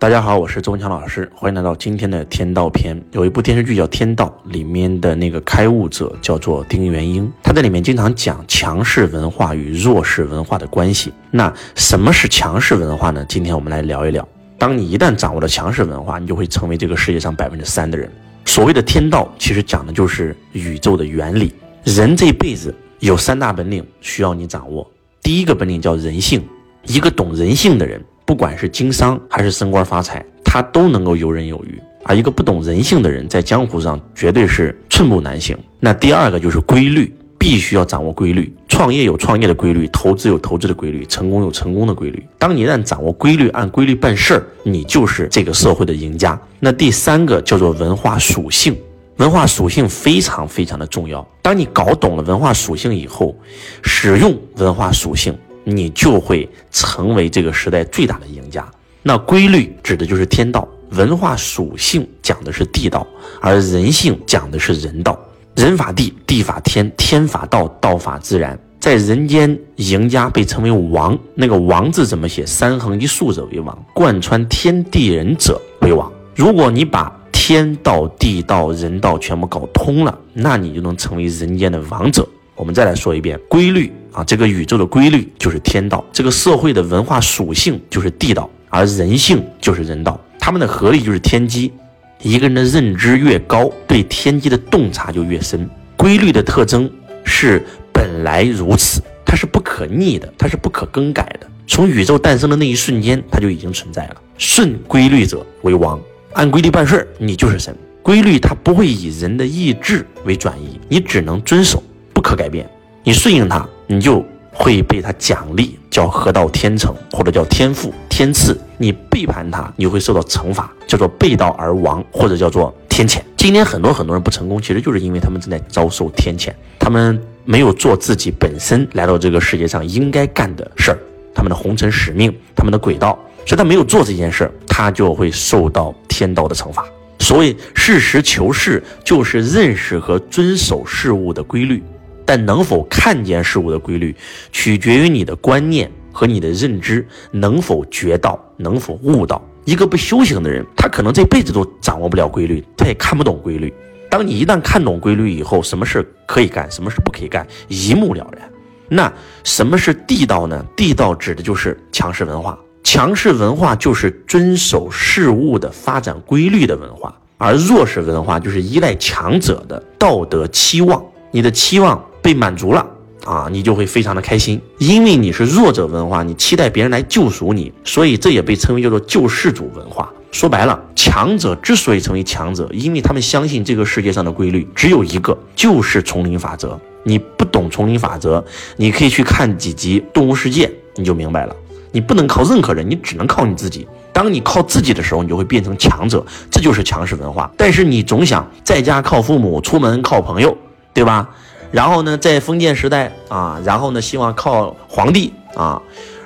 大家好，我是周文强老师，欢迎来到今天的天道篇。有一部电视剧叫《天道》，里面的那个开悟者叫做丁元英，他在里面经常讲强势文化与弱势文化的关系。那什么是强势文化呢？今天我们来聊一聊。当你一旦掌握了强势文化，你就会成为这个世界上百分之三的人。所谓的天道，其实讲的就是宇宙的原理。人这辈子有三大本领需要你掌握。第一个本领叫人性，一个懂人性的人。不管是经商还是升官发财，他都能够游刃有余。而一个不懂人性的人，在江湖上绝对是寸步难行。那第二个就是规律，必须要掌握规律。创业有创业的规律，投资有投资的规律，成功有成功的规律。当你一旦掌握规律，按规律办事儿，你就是这个社会的赢家。那第三个叫做文化属性，文化属性非常非常的重要。当你搞懂了文化属性以后，使用文化属性。你就会成为这个时代最大的赢家。那规律指的就是天道，文化属性讲的是地道，而人性讲的是人道。人法地，地法天，天法道，道法自然。在人间，赢家被称为王。那个王字怎么写？三横一竖者为王，贯穿天地人者为王。如果你把天道、地道、人道全部搞通了，那你就能成为人间的王者。我们再来说一遍规律啊，这个宇宙的规律就是天道，这个社会的文化属性就是地道，而人性就是人道，他们的合力就是天机。一个人的认知越高，对天机的洞察就越深。规律的特征是本来如此，它是不可逆的，它是不可更改的。从宇宙诞生的那一瞬间，它就已经存在了。顺规律者为王，按规律办事儿，你就是神。规律它不会以人的意志为转移，你只能遵守。不可改变，你顺应它，你就会被他奖励，叫河道天成，或者叫天赋天赐；你背叛他，你会受到惩罚，叫做背道而亡，或者叫做天谴。今天很多很多人不成功，其实就是因为他们正在遭受天谴，他们没有做自己本身来到这个世界上应该干的事儿，他们的红尘使命，他们的轨道，所以他没有做这件事儿，他就会受到天道的惩罚。所谓实事求是，就是认识和遵守事物的规律。但能否看见事物的规律，取决于你的观念和你的认知能否觉到，能否悟到。一个不修行的人，他可能这辈子都掌握不了规律，他也看不懂规律。当你一旦看懂规律以后，什么事可以干，什么事不可以干，一目了然。那什么是地道呢？地道指的就是强势文化，强势文化就是遵守事物的发展规律的文化，而弱势文化就是依赖强者的道德期望，你的期望。被满足了啊，你就会非常的开心，因为你是弱者文化，你期待别人来救赎你，所以这也被称为叫做救世主文化。说白了，强者之所以成为强者，因为他们相信这个世界上的规律只有一个，就是丛林法则。你不懂丛林法则，你可以去看几集《动物世界》，你就明白了。你不能靠任何人，你只能靠你自己。当你靠自己的时候，你就会变成强者，这就是强势文化。但是你总想在家靠父母，出门靠朋友，对吧？然后呢，在封建时代啊，然后呢，希望靠皇帝啊，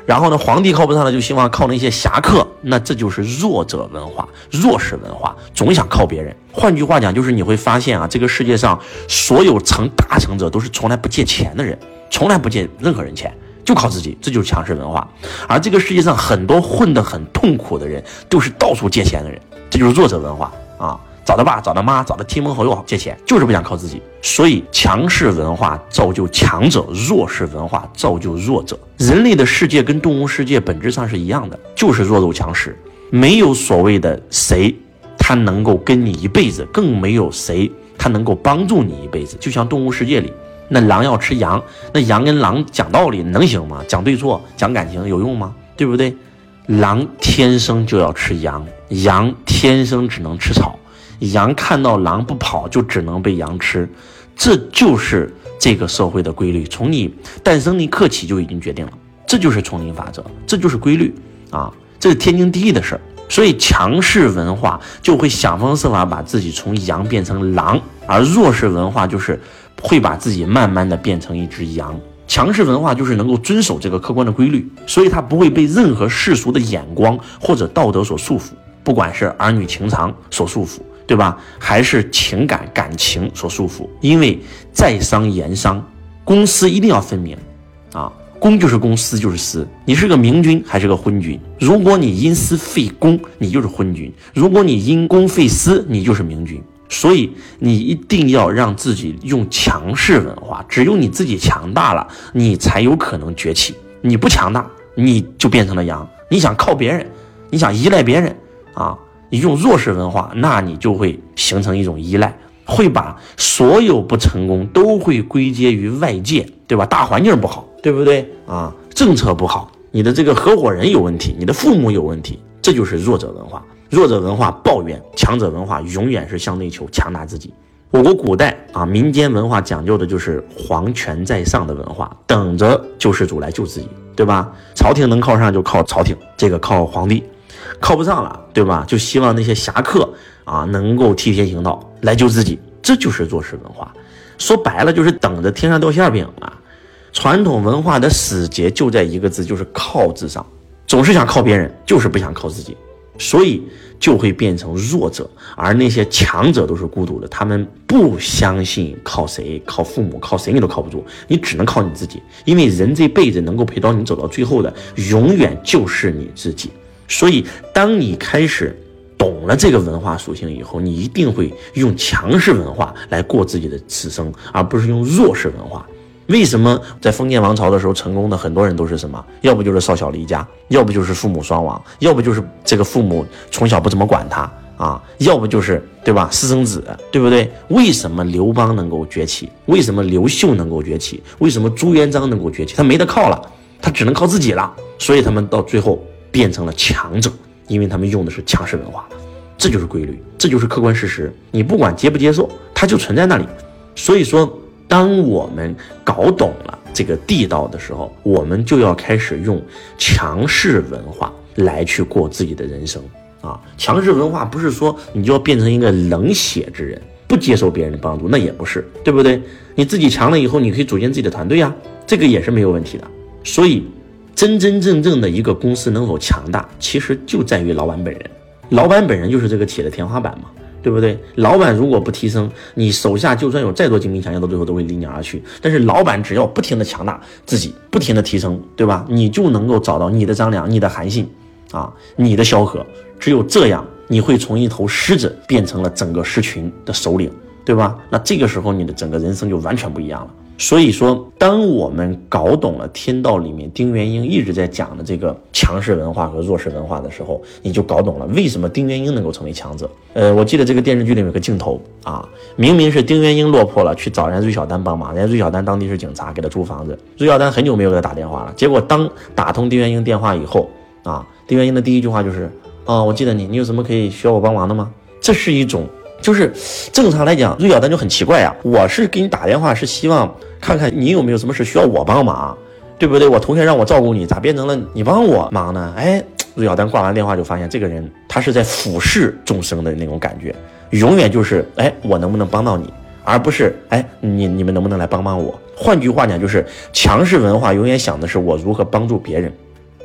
然后呢，皇帝靠不上了，就希望靠那些侠客，那这就是弱者文化、弱势文化，总想靠别人。换句话讲，就是你会发现啊，这个世界上所有成大成者都是从来不借钱的人，从来不借任何人钱，就靠自己，这就是强势文化。而这个世界上很多混得很痛苦的人，都是到处借钱的人，这就是弱者文化啊。找他爸，找他妈，找他亲朋好友借钱，就是不想靠自己。所以，强势文化造就强者，弱势文化造就弱者。人类的世界跟动物世界本质上是一样的，就是弱肉强食，没有所谓的谁他能够跟你一辈子，更没有谁他能够帮助你一辈子。就像动物世界里，那狼要吃羊，那羊跟狼讲道理能行吗？讲对错，讲感情有用吗？对不对？狼天生就要吃羊，羊天生只能吃草。羊看到狼不跑，就只能被羊吃，这就是这个社会的规律。从你诞生那刻起就已经决定了，这就是丛林法则，这就是规律啊，这是天经地义的事儿。所以强势文化就会想方设法把自己从羊变成狼，而弱势文化就是会把自己慢慢的变成一只羊。强势文化就是能够遵守这个客观的规律，所以它不会被任何世俗的眼光或者道德所束缚，不管是儿女情长所束缚。对吧？还是情感感情所束缚？因为在商言商，公私一定要分明，啊，公就是公，私就是私。你是个明君还是个昏君？如果你因私废公，你就是昏君；如果你因公废私，你就是明君。所以你一定要让自己用强势文化，只有你自己强大了，你才有可能崛起。你不强大，你就变成了羊。你想靠别人，你想依赖别人啊？你用弱势文化，那你就会形成一种依赖，会把所有不成功都会归结于外界，对吧？大环境不好，对不对啊？政策不好，你的这个合伙人有问题，你的父母有问题，这就是弱者文化。弱者文化抱怨，强者文化永远是向内求，强大自己。我国古代啊，民间文化讲究的就是皇权在上的文化，等着救世主来救自己，对吧？朝廷能靠上就靠朝廷，这个靠皇帝。靠不上了，对吧？就希望那些侠客啊能够替天行道来救自己，这就是弱势文化。说白了就是等着天上掉馅饼啊。传统文化的死结就在一个字，就是靠字上，总是想靠别人，就是不想靠自己，所以就会变成弱者。而那些强者都是孤独的，他们不相信靠谁，靠父母，靠谁你都靠不住，你只能靠你自己。因为人这辈子能够陪到你走到最后的，永远就是你自己。所以，当你开始懂了这个文化属性以后，你一定会用强势文化来过自己的此生，而不是用弱势文化。为什么在封建王朝的时候成功的很多人都是什么？要不就是少小离家，要不就是父母双亡，要不就是这个父母从小不怎么管他啊，要不就是对吧私生子，对不对？为什么刘邦能够崛起？为什么刘秀能够崛起？为什么朱元璋能够崛起？他没得靠了，他只能靠自己了。所以他们到最后。变成了强者，因为他们用的是强势文化，这就是规律，这就是客观事实。你不管接不接受，它就存在那里。所以说，当我们搞懂了这个地道的时候，我们就要开始用强势文化来去过自己的人生啊！强势文化不是说你就要变成一个冷血之人，不接受别人的帮助，那也不是，对不对？你自己强了以后，你可以组建自己的团队呀，这个也是没有问题的。所以。真真正正的一个公司能否强大，其实就在于老板本人。老板本人就是这个企业的天花板嘛，对不对？老板如果不提升，你手下就算有再多精兵强将，到最后都会离你而去。但是老板只要不停的强大自己，不停的提升，对吧？你就能够找到你的张良、你的韩信，啊，你的萧何。只有这样，你会从一头狮子变成了整个狮群的首领，对吧？那这个时候，你的整个人生就完全不一样了。所以说，当我们搞懂了天道里面丁元英一直在讲的这个强势文化和弱势文化的时候，你就搞懂了为什么丁元英能够成为强者。呃，我记得这个电视剧里面有个镜头啊，明明是丁元英落魄了，去找人家芮小丹帮忙，人家芮小丹当地是警察，给他租房子。芮小丹很久没有给他打电话了，结果当打通丁元英电话以后啊，丁元英的第一句话就是，啊，我记得你，你有什么可以需要我帮忙的吗？这是一种，就是正常来讲，芮小丹就很奇怪呀，我是给你打电话是希望。看看你有没有什么事需要我帮忙，对不对？我同学让我照顾你，咋变成了你帮我忙呢？哎，芮小丹挂完电话就发现这个人他是在俯视众生的那种感觉，永远就是哎，我能不能帮到你，而不是哎，你你们能不能来帮帮我？换句话讲，就是强势文化永远想的是我如何帮助别人，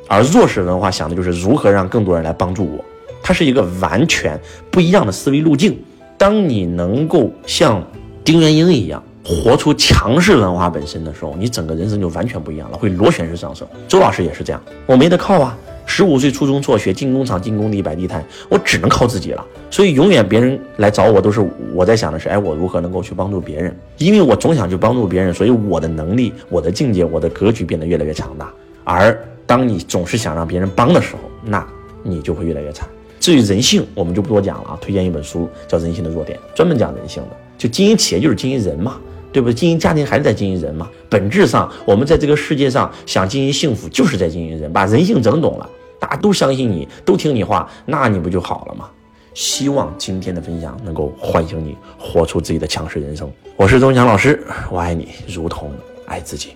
而弱势文化想的就是如何让更多人来帮助我。它是一个完全不一样的思维路径。当你能够像丁元英一样。活出强势文化本身的时候，你整个人生就完全不一样了，会螺旋式上升。周老师也是这样，我没得靠啊。十五岁初中辍学，进工厂、进工地、摆地摊，我只能靠自己了。所以永远别人来找我，都是我在想的是，哎，我如何能够去帮助别人？因为我总想去帮助别人，所以我的能力、我的境界、我的格局变得越来越强大。而当你总是想让别人帮的时候，那你就会越来越惨。至于人性，我们就不多讲了啊。推荐一本书叫《人性的弱点》，专门讲人性的。就经营企业就是经营人嘛。对不对？经营家庭还是在经营人嘛？本质上，我们在这个世界上想经营幸福，就是在经营人，把人性整懂了，大家都相信你，都听你话，那你不就好了吗？希望今天的分享能够唤醒你，活出自己的强势人生。我是周强老师，我爱你，如同爱自己。